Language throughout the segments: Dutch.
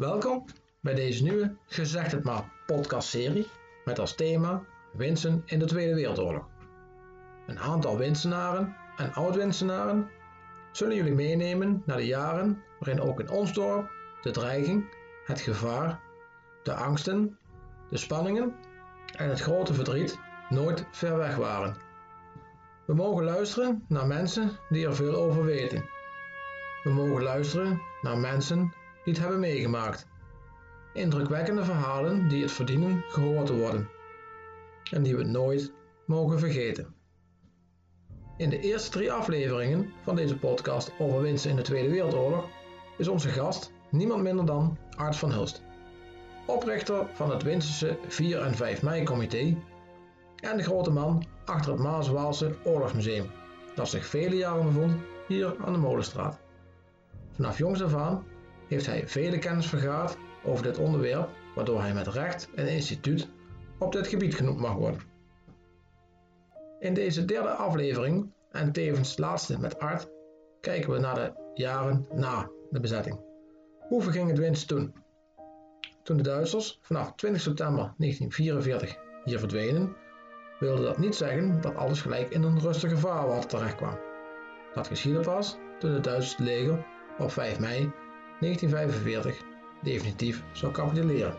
Welkom bij deze nieuwe Gezegd het maar podcastserie met als thema Winsen in de Tweede Wereldoorlog. Een aantal winsenaren en oud-winsenaren zullen jullie meenemen naar de jaren waarin ook in ons dorp de dreiging, het gevaar, de angsten, de spanningen en het grote verdriet nooit ver weg waren. We mogen luisteren naar mensen die er veel over weten. We mogen luisteren naar mensen die het hebben meegemaakt. Indrukwekkende verhalen die het verdienen gehoord te worden. En die we nooit mogen vergeten. In de eerste drie afleveringen van deze podcast over winsten in de Tweede Wereldoorlog is onze gast niemand minder dan Art van Hulst. Oprichter van het Winsterse 4 en 5 mei comité en de grote man achter het Maas-Waalse Oorlogsmuseum, dat zich vele jaren bevond hier aan de Molenstraat. Vanaf jongs af aan heeft hij vele kennis vergaard over dit onderwerp, waardoor hij met recht een instituut op dit gebied genoemd mag worden. In deze derde aflevering, en tevens laatste met Art, kijken we naar de jaren na de bezetting. Hoe verging het winst toen? Toen de Duitsers vanaf 20 september 1944 hier verdwenen, wilde dat niet zeggen dat alles gelijk in een rustige vaarwater terecht kwam. Dat geschiedde pas toen het Duitse leger op 5 mei 1945 definitief zou capituleren.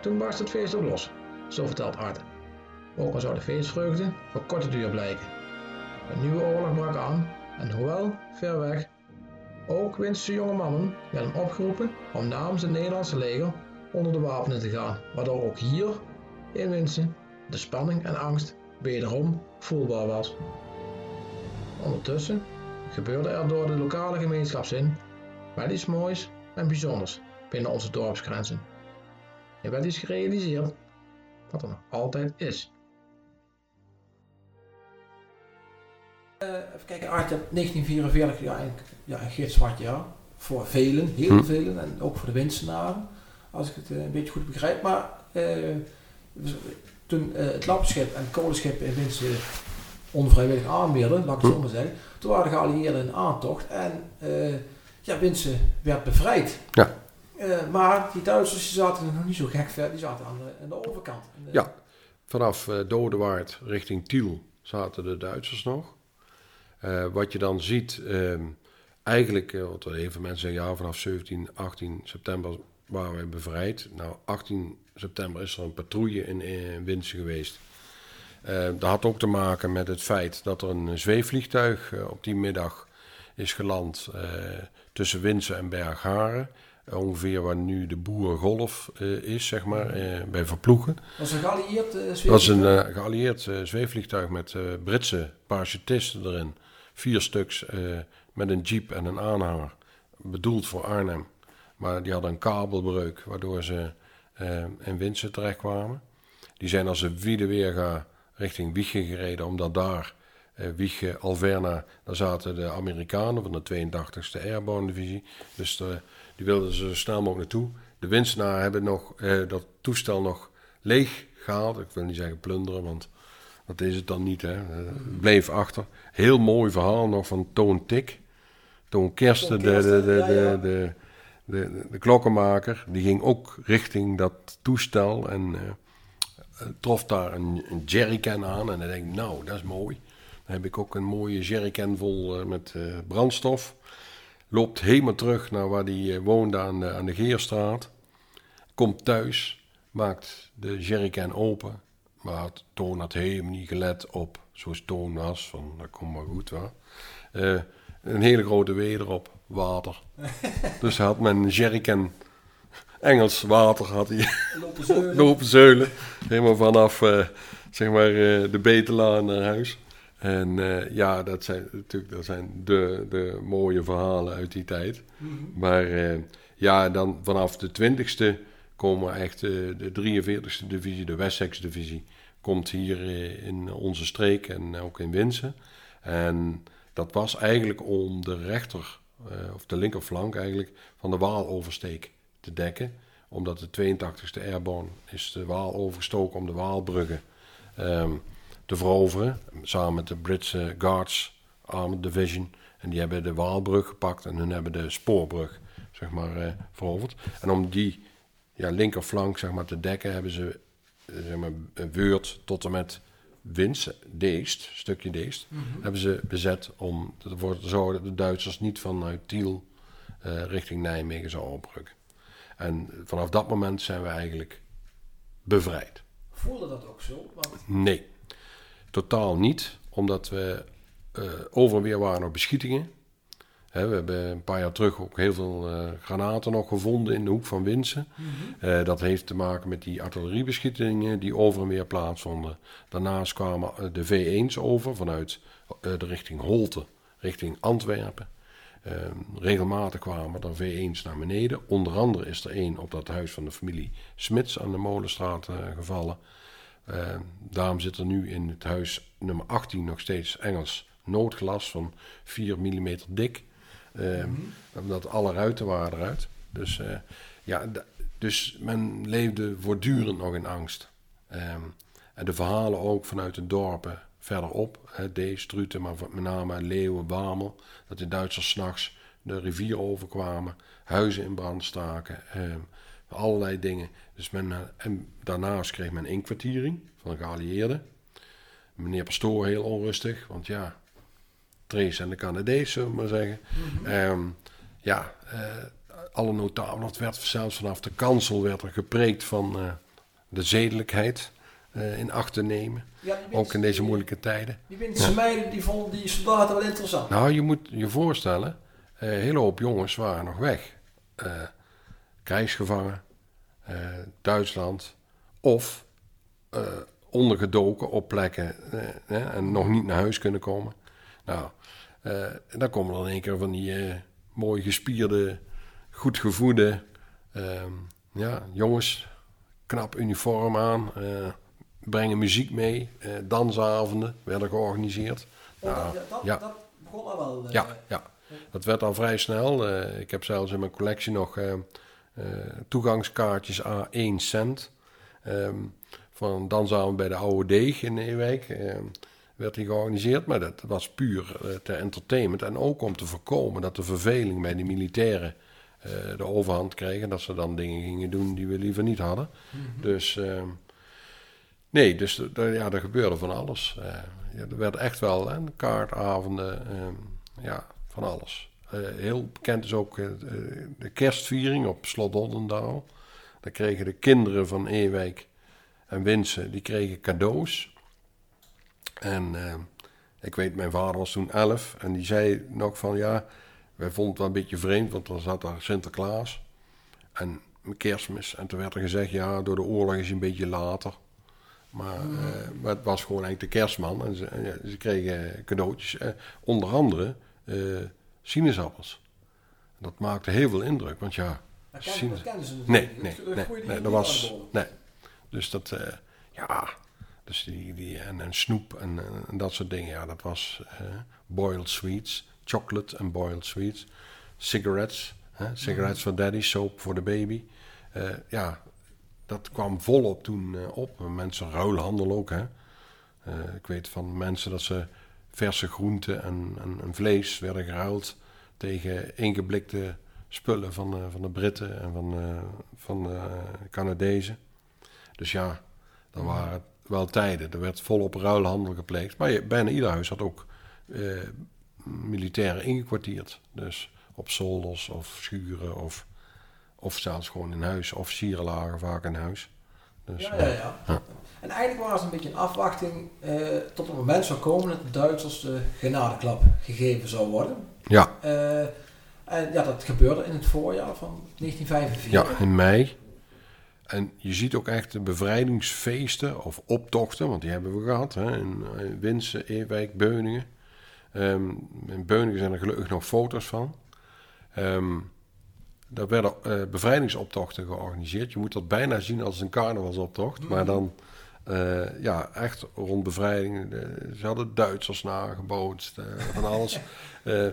Toen barst het feest ook los, zo vertelt Art. Ook al zou de feestvreugde voor korte duur blijken. Een nieuwe oorlog brak aan en hoewel ver weg, ook winstse jonge mannen werden opgeroepen om namens het Nederlandse leger onder de wapenen te gaan, waardoor ook hier in Winsen de spanning en angst wederom voelbaar was. Ondertussen gebeurde er door de lokale gemeenschapszin wel iets moois en bijzonders binnen onze dorpsgrenzen. Er werd iets gerealiseerd wat er nog altijd is. Uh, even kijken, Art, 1944, ja, een, ja, een gitzwart jaar. Voor velen, heel Hm. velen, en ook voor de winstenaren, als ik het uh, een beetje goed begrijp. Maar uh, toen het lapschip en het kolenschip in Winsen onvrijwillig aanmeerden, laat ik het zo maar zeggen, toen waren de geallieerden in aantocht en ja, Winsen werd bevrijd. Ja. maar die Duitsers die zaten er nog niet zo gek ver, die zaten aan de, aan de overkant. ja, vanaf Dodewaard richting Tiel zaten de Duitsers nog. Uh, wat je dan ziet, uh, eigenlijk, uh, wat heel veel mensen zeggen, ja, vanaf 17, 18 september waren wij bevrijd. Nou, 18 september is er een patrouille in, in Winsen geweest. Uh, dat had ook te maken met het feit dat er een zweefvliegtuig uh, op die middag is geland uh, tussen Winsen en Bergharen. ongeveer waar nu de Boerengolf is, zeg maar, bij Verploegen. Was een geallieerd zweefvliegtuig? was een geallieerd zweefvliegtuig met Britse parachutisten erin vier stuks met een jeep en een aanhanger, bedoeld voor Arnhem. Maar die hadden een kabelbreuk, waardoor ze in Winsen terechtkwamen. Die zijn als een wiedeweerga richting Wiegen gereden, omdat daar, uh, Wiegen, Alverna, daar zaten de Amerikanen van de 82e Airborne Divisie. Dus de, die wilden ze zo snel mogelijk naartoe. De Winsenaren hebben nog, dat toestel nog leeg gehaald. Ik wil niet zeggen plunderen, want dat is het dan niet, hè. Bleef achter. Heel mooi verhaal nog van Toon Tik. Toon Kersten, de, de, de, de, de, de, de klokkenmaker. Die ging ook richting dat toestel en uh, trof daar een, een jerrycan aan. En dan denk ik, nou, dat is mooi. Heb ik ook een mooie jerrycan vol uh, met uh, brandstof. Loopt helemaal terug naar waar hij woonde aan de, aan de Geerstraat. Komt thuis, maakt de jerrycan open. Maar Toon had helemaal niet gelet op, zoals Toon was, van dat komt maar goed. Uh, een hele grote weder op, water. dus had een jerrycan Engels water had hij lopen zeulen. lopen zeulen. Helemaal vanaf uh, zeg maar, uh, de Betelaan naar huis. En ja, dat zijn natuurlijk dat zijn de, de mooie verhalen uit die tijd. Mhm. Mm -hmm. Maar ja, dan vanaf de 20ste komen echt de 43ste divisie, de Wessex divisie, komt hier in onze streek en ook in Winsen. En dat was eigenlijk om de rechter, of de linkerflank eigenlijk, van de Waal oversteek te dekken. Omdat de 82ste Airborne is de Waal overgestoken om de Waalbruggen um, te veroveren. Samen met de Britse Guards Armored Division. En die hebben de Waalbrug gepakt en hun hebben de spoorbrug, zeg maar, eh, veroverd. En om die ja, linkerflank zeg maar, te dekken hebben ze eh, zeg maar, Weurt tot en met Wins, Deest, stukje Deest, hebben ze bezet om ervoor te zorgen dat de Duitsers niet vanuit Tiel eh, richting Nijmegen zouden oprukken. En vanaf dat moment zijn we eigenlijk bevrijd. Voelde dat ook zo? Want Nee, totaal niet. Omdat we eh over en weer waren nog beschietingen. Hè, we hebben een paar jaar terug ook heel veel eh, granaten nog gevonden in de hoek van Winsen. Eh, dat heeft te maken met die artilleriebeschietingen die over en weer plaatsvonden. Daarnaast kwamen de V1's over vanuit de richting Holte, richting Antwerpen. Eh, regelmatig kwamen er V1's naar beneden. Onder andere is er één op dat huis van de familie Smits aan de Molenstraat gevallen. Eh, daarom zit er nu in het huis nummer 18 nog steeds Engels noodglas van 4 mm dik. Eh, Omdat alle ruiten waren eruit. Dus, eh, ja, d- dus men leefde voortdurend nog in angst. Ehm, en de verhalen ook vanuit de dorpen verderop. Hè, Struten, maar met name Leeuwen, Wamel. Dat de Duitsers s'nachts de rivier overkwamen. Huizen in brand staken. ehm, allerlei dingen. Dus men, eh, en daarnaast kreeg men inkwartiering van de geallieerden. Meneer Pastoor heel onrustig, want ja, Trace en de Canadees, zullen we maar zeggen. Ehm, ja, eh, alle notabelen, dat werd zelfs vanaf de kansel werd er gepreekt van eh, de zedelijkheid in acht te nemen. ja, Ook in deze moeilijke tijden. Die Winterse meiden die vonden die soldaten wel interessant. Nou, je moet je voorstellen, een hele hoop jongens waren nog weg. Krijgsgevangen, eh, Duitsland of eh, ondergedoken op plekken eh, en nog niet naar huis kunnen komen. Nou, dan komen er in één keer van die mooi gespierde, goed gevoede ehm, ja, jongens, knap uniform aan, brengen muziek mee, dansavonden werden georganiseerd. Oh, Nou, dat, dat, ja. dat begon al wel. Ja, ja, dat werd al vrij snel. Ik heb zelfs in mijn collectie nog toegangskaartjes à 1 cent. Ehm, van dansavond bij de Oude Deeg in Ewijk. Ehm, werd die georganiseerd, maar dat was puur eh, ter entertainment. En ook om te voorkomen dat de verveling bij de militairen eh, de overhand kreeg. En dat ze dan dingen gingen doen die we liever niet hadden. Dus ehm, nee, dus ja, er gebeurde van alles. Eh, ja, er werd echt wel hè, kaartavonden, ja, van alles. Eh, heel bekend is ook eh, de kerstviering op Slot Oldendaal. Daar kregen de kinderen van Ewijk en Winsen, die kregen cadeaus. En eh, ik weet, mijn vader was toen elf en die zei nog van ja, wij vonden het wel een beetje vreemd, want dan zat daar Sinterklaas en kerstmis. En toen werd er gezegd, ja, door de oorlog is hij een beetje later. Maar, maar het was gewoon eigenlijk de kerstman. En ze, en ja, ze kregen cadeautjes. onder andere sinaasappels. Dat maakte heel veel indruk. Want ja, Dat kennen, Sinus- dat kennen ze nee, natuurlijk nee, nee, nee, dat was, nee. Dus dat, eh, ja, dus die, die, en, en snoep en, en dat soort dingen. Ja, dat was eh, boiled sweets, chocolate en boiled sweets. Cigarettes, hè, cigarettes voor daddy, soap voor de baby. Eh, ja, dat kwam volop toen op. Mensen ruilhandel ook, hè. Ik weet van mensen dat ze verse groenten en, en, en vlees werden geruild tegen ingeblikte spullen van, eh, van de Britten en van, eh, van de Canadezen. Dus ja, dan waren het wel tijden. Er werd volop ruilhandel gepleegd. Maar je, bijna ieder huis had ook eh, militairen ingekwartierd. Dus op zolders of schuren of, of zelfs gewoon in huis. Officieren lagen vaak in huis. Dus, Ja, ja, ja. En eigenlijk waren ze een beetje in afwachting eh, tot het moment zou komen dat de Duitsers de genadeklap gegeven zou worden. ja, Eh, en ja, dat gebeurde in het voorjaar van 1945. Ja, in mei. En je ziet ook echt de bevrijdingsfeesten of optochten, want die hebben we gehad. Hè, in eh, Winsen, Ewijk, Beuningen. Ehm, in Beuningen zijn er gelukkig nog foto's van. Ehm daar werden bevrijdingsoptochten georganiseerd. Je moet dat bijna zien als een carnavalsoptocht. Maar dan eh, ja, echt rond bevrijding. De- ze hadden Duitsers nagebootst, eh, van alles. Eh,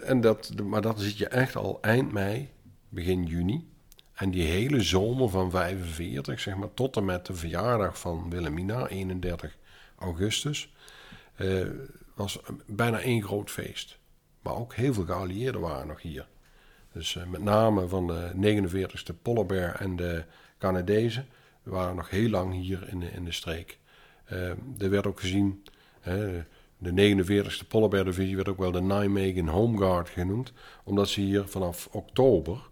en dat, maar dat zit je echt al eind mei, begin juni. En die hele zomer van 45, zeg maar, tot en met de verjaardag van Wilhelmina, 31 augustus, eh, was bijna één groot feest. Maar ook heel veel geallieerden waren nog hier. Dus eh, met name van de 49ste Polar Bear en de Canadezen waren nog heel lang hier in de, in de streek. Uh, er werd ook gezien, de 49ste Polar Divisie werd ook wel de Nijmegen Home Guard genoemd, omdat ze hier vanaf oktober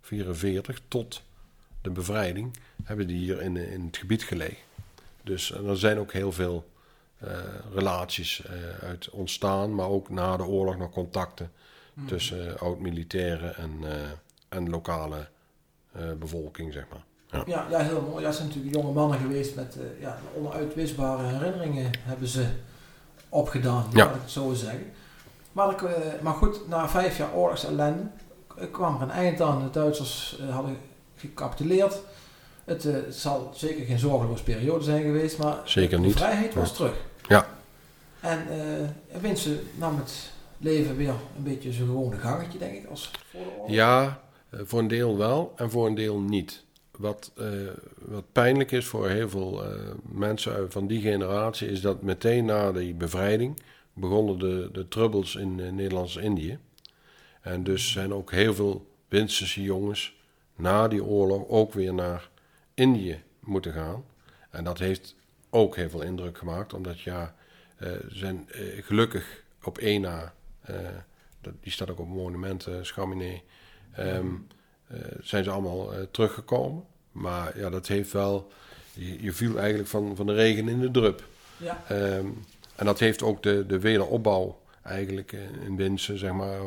44 tot de bevrijding hebben die hier in, in het gebied gelegen. Dus er zijn ook heel veel uh, relaties uh, uit ontstaan, maar ook na de oorlog nog contacten mm. tussen uh, oud-militairen en, en lokale bevolking, zeg maar. Ja. ja, ja, heel mooi. Ja, zijn natuurlijk jonge mannen geweest met ja, onuitwisbare herinneringen hebben ze opgedaan, ja. laat ik het zo zeggen. Maar, ik, maar goed, na vijf jaar oorlogsellende kwam er een eind aan. De Duitsers hadden gecapituleerd. Het, uh, zal zeker geen zorgeloze periode zijn geweest, maar zeker niet. de vrijheid was terug. Ja. En uh, Winsen nam het leven weer een beetje zijn gewone gangetje, denk ik, als voor de oorlog. Ja, eh, voor een deel wel en voor een deel niet. Wat, uh, wat pijnlijk is voor heel veel mensen van die generatie, is dat meteen na die bevrijding begonnen de, de troubles in Nederlands-Indië. En dus zijn ook heel veel Winsense jongens na die oorlog ook weer naar Indië moeten gaan. En dat heeft ook heel veel indruk gemaakt, omdat ja, uh, zijn gelukkig op één na, die staat ook op monumenten, Chaminee, um, zijn ze allemaal teruggekomen. Maar ja, dat heeft wel, je, je, viel eigenlijk van, van de regen in de drup. Ja. Um, en dat heeft ook de, de wederopbouw eigenlijk in Winsen, zeg maar,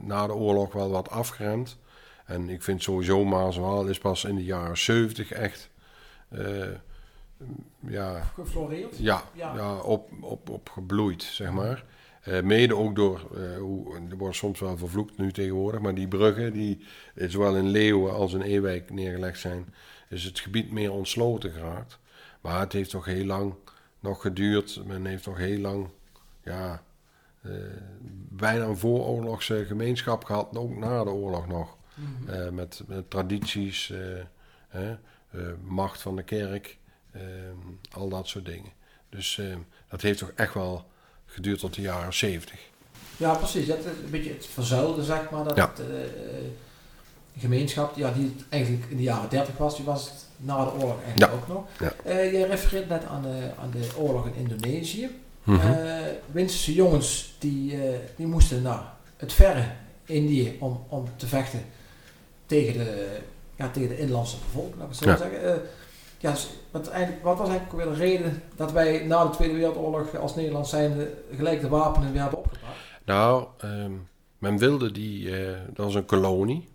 na de oorlog wel wat afgeremd. En ik vind sowieso Maaswaal is pas in de jaren 70 echt. Uh, ja, Gefloreerd? Ja, ja. ja op, op, op gebloeid, zeg maar. Uh, mede ook door, uh, hoe, er wordt soms wel vervloekt nu tegenwoordig, maar die bruggen die zowel in Leeuwen als in Ewijk neergelegd zijn, is het gebied meer ontsloten geraakt. Maar het heeft toch heel lang nog geduurd. Men heeft nog heel lang, ja, uh, bijna een vooroorlogse gemeenschap gehad, ook na de oorlog nog. Mm -hmm. met, met, tradities, uh, macht van de kerk, al dat soort dingen. Dus dat heeft toch echt wel geduurd tot de jaren 70. Ja, precies. Dat, een beetje het verzuilde, zeg maar. Dat ja. het, gemeenschap, ja, die eigenlijk in de jaren 30 was, die was het na de oorlog eigenlijk ja. ook nog. Ja. Uh, je refereert net aan de, aan de oorlog in Indonesië. Mm Mhm. -hmm. uh, Winsterse jongens die, uh, die moesten naar het verre Indië om, om te vechten tegen de, ja, tegen de inlandse bevolking, laat ik het zo zeggen. Ja, dus wat, eigenlijk, wat was eigenlijk weer de reden dat wij na de Tweede Wereldoorlog als Nederland zijnde gelijk de wapenen weer hebben opgepakt? Nou, ehm, men wilde die, eh, dat was een kolonie.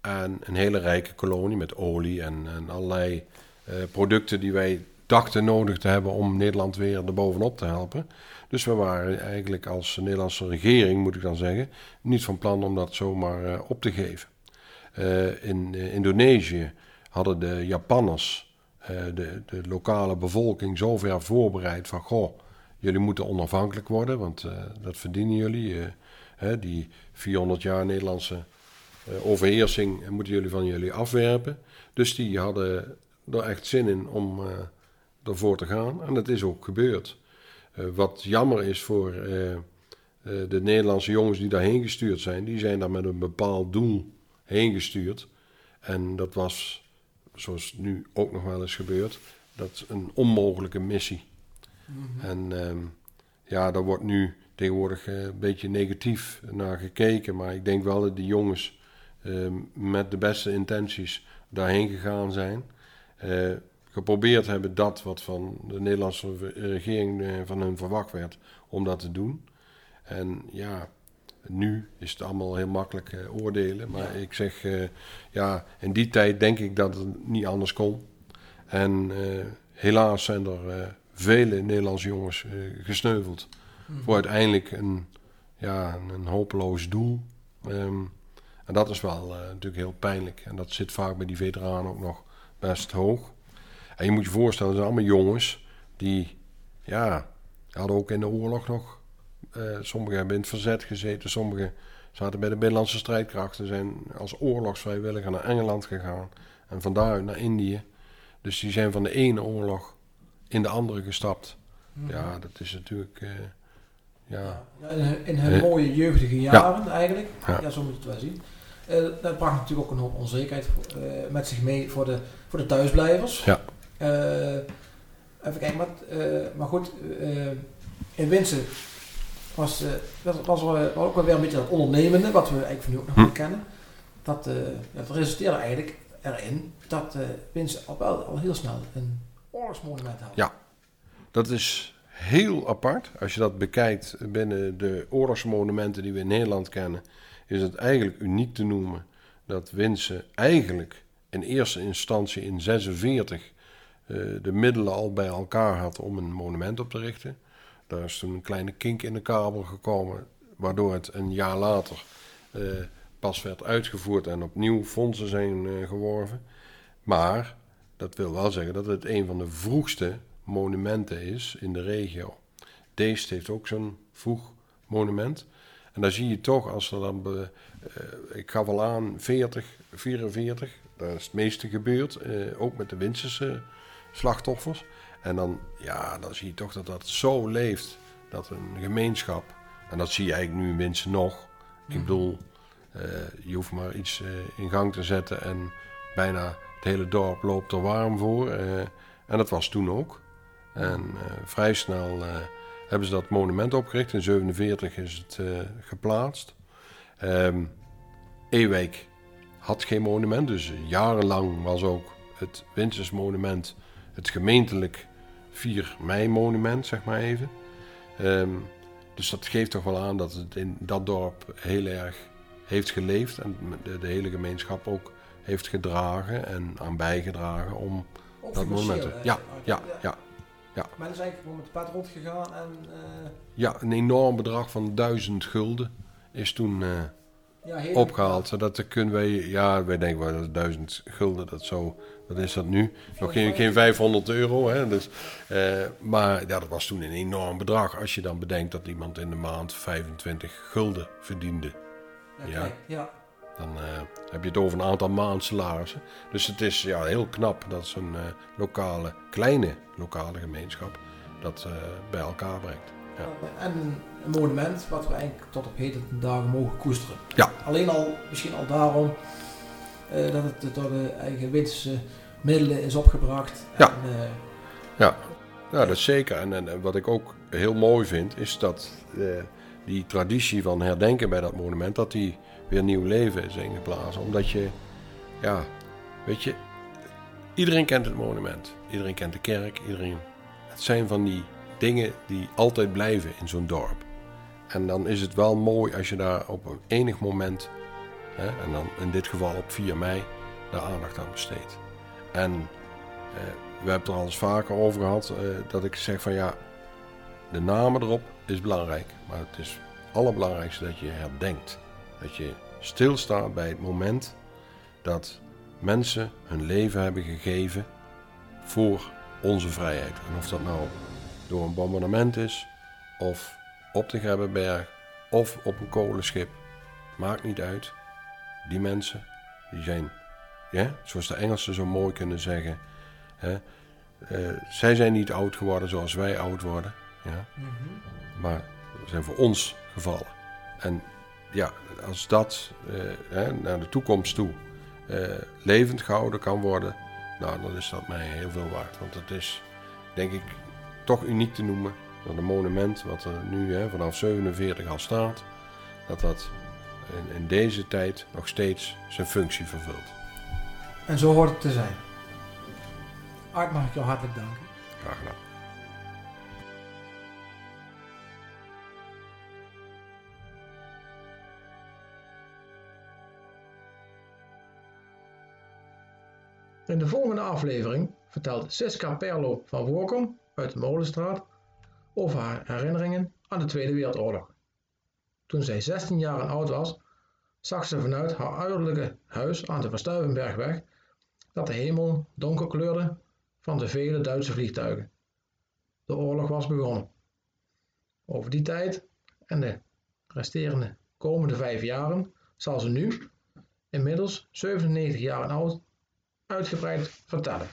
En een hele rijke kolonie met olie en, allerlei eh, producten die wij dachten nodig te hebben om Nederland weer erbovenop te helpen. Dus we waren eigenlijk als Nederlandse regering, moet ik dan zeggen, niet van plan om dat zomaar eh, op te geven. In Indonesië hadden de Japanners de, de lokale bevolking zover voorbereid van, goh, jullie moeten onafhankelijk worden, want eh, dat verdienen jullie. eh, hè, die 400 jaar Nederlandse eh, overheersing eh, moeten jullie van jullie afwerpen. Dus die hadden er echt zin in om eh, ervoor te gaan. En dat is ook gebeurd. Eh, wat jammer is voor eh, eh, de Nederlandse jongens die daarheen gestuurd zijn, die zijn daar met een bepaald doel heen gestuurd. En dat was, zoals nu ook nog wel eens gebeurt, dat een onmogelijke missie. En ehm, ja, daar wordt nu tegenwoordig eh, een beetje negatief naar gekeken. Maar ik denk wel dat die jongens ehm, met de beste intenties daarheen gegaan zijn. Eh, geprobeerd hebben dat wat van de Nederlandse regering eh, van hun verwacht werd, om dat te doen. En ja, nu is het allemaal heel makkelijk eh, oordelen. Maar ik zeg, eh, ja, in die tijd denk ik dat het niet anders kon. En eh, helaas zijn er vele Nederlandse jongens gesneuveld. Voor uiteindelijk een, ja, een, hopeloos doel. Ehm, en dat is wel natuurlijk heel pijnlijk. En dat zit vaak bij die veteranen ook nog best hoog. En je moet je voorstellen, het zijn allemaal jongens die, ja, hadden ook in de oorlog nog. Eh, sommigen hebben in het verzet gezeten, sommigen zaten bij de binnenlandse strijdkrachten, zijn als oorlogsvrijwilliger naar Engeland gegaan en van daaruit naar Indië. Dus die zijn van de ene oorlog in de andere gestapt. Ja, dat is natuurlijk, eh, ja, Ja, in hun, in hun Eh, mooie jeugdige jaren eigenlijk. Ja. Ja. zo moet je het wel zien. Dat bracht natuurlijk ook een hoop onzekerheid met zich mee voor de, voor de thuisblijvers. Ja. Even kijken, maar, maar goed, in Winsen was, eh, was, was er was ook wel weer een beetje dat ondernemende, wat we eigenlijk van nu ook nog Hm. wel kennen. Dat, eh, dat resulteerde eigenlijk erin dat uh, Winsen al wel al heel snel een oorlogsmonument had. Ja. Dat is heel apart. Als je dat bekijkt binnen de oorlogsmonumenten die we in Nederland kennen, is het eigenlijk uniek te noemen dat Winsen eigenlijk in eerste instantie in 46 uh, de middelen al bij elkaar had om een monument op te richten. Daar is toen een kleine kink in de kabel gekomen, waardoor het een jaar later uh, pas werd uitgevoerd en opnieuw fondsen zijn uh, geworven. Maar dat wil wel zeggen dat het een van de vroegste monumenten is in de regio. Deest heeft ook zo'n vroeg monument. En daar zie je toch, als er dan, uh, ik gaf al aan, 40, 44, daar is het meeste gebeurd. Ook met de Winsterse slachtoffers. En dan, ja, dan zie je toch dat dat zo leeft. Dat een gemeenschap, en dat zie je eigenlijk nu in Winsen nog. Ik bedoel, uh, je hoeft maar iets in gang te zetten en bijna het hele dorp loopt er warm voor. en dat was toen ook. En vrij snel hebben ze dat monument opgericht. In 47 is het geplaatst. Um, Ewijk had geen monument, dus jarenlang was ook het Winsters monument het gemeentelijk 4 mei monument, zeg maar even. Um, dus dat geeft toch wel aan dat het in dat dorp heel erg heeft geleefd en de, de hele gemeenschap ook heeft gedragen en aan bijgedragen om dat monument. hè? Ja, ja, ja. Ja. Maar dat is eigenlijk gewoon met de pad rondgegaan en... Uh, ja, een enorm bedrag van duizend gulden is toen uh, ja, opgehaald. Zodat kunnen wij, ja, wij denken wel dat duizend gulden, dat zo, wat is dat nu? Nog geen, geen 500 euro, hè? Dus, uh, maar ja, dat was toen een enorm bedrag. Als je dan bedenkt dat iemand in de maand 25 gulden verdiende. Ja, ja. ja. Dan uh, heb je het over een aantal maandsalarissen. Dus het is ja, heel knap dat zo'n uh, lokale, kleine lokale gemeenschap dat bij elkaar brengt. Ja. En een monument wat we eigenlijk tot op heden dagen mogen koesteren. Ja. Alleen al, misschien al daarom dat het door de eigen winterse middelen is opgebracht. Ja. En, ja. ja, dat is zeker. En, en, wat ik ook heel mooi vind, is dat die traditie van herdenken bij dat monument, dat die weer nieuw leven is ingeblazen. Omdat je, ja, weet je, iedereen kent het monument. Iedereen kent de kerk. Iedereen. Het zijn van die dingen die altijd blijven in zo'n dorp. En dan is het wel mooi als je daar op een enig moment, hè, en dan in dit geval op 4 mei, daar aandacht aan besteedt. En eh, we hebben het er al eens vaker over gehad, eh, dat ik zeg van ja, de namen erop is belangrijk. Maar het is het allerbelangrijkste dat je herdenkt. Dat je stilstaat bij het moment dat mensen hun leven hebben gegeven voor onze vrijheid. En of dat nou door een bombardement is, of op de Grebbeberg, of op een kolenschip, maakt niet uit. Die mensen, die zijn, ja, zoals de Engelsen zo mooi kunnen zeggen, hè, uh, zij zijn niet oud geworden zoals wij oud worden, ja, Mhm. maar zijn voor ons gevallen. En ja, als dat uh, hè, naar de toekomst toe uh, levend gehouden kan worden, nou, dan is dat mij heel veel waard. Want het is, denk ik, toch uniek te noemen dat een monument wat er nu hè, vanaf 47 al staat, dat dat in, in, deze tijd nog steeds zijn functie vervult. En zo hoort het te zijn. Art, mag ik jou hartelijk danken. Graag gedaan. In de volgende aflevering vertelt Siska Perlo van Workom uit de Molenstraat over haar herinneringen aan de Tweede Wereldoorlog. Toen zij 16 jaar oud was, zag ze vanuit haar ouderlijke huis aan de Verstuivenbergweg dat de hemel donker kleurde van de vele Duitse vliegtuigen. De oorlog was begonnen. Over die tijd en de resterende komende vijf jaren zal ze nu, inmiddels 97 jaar oud, uitgebreid vertellen.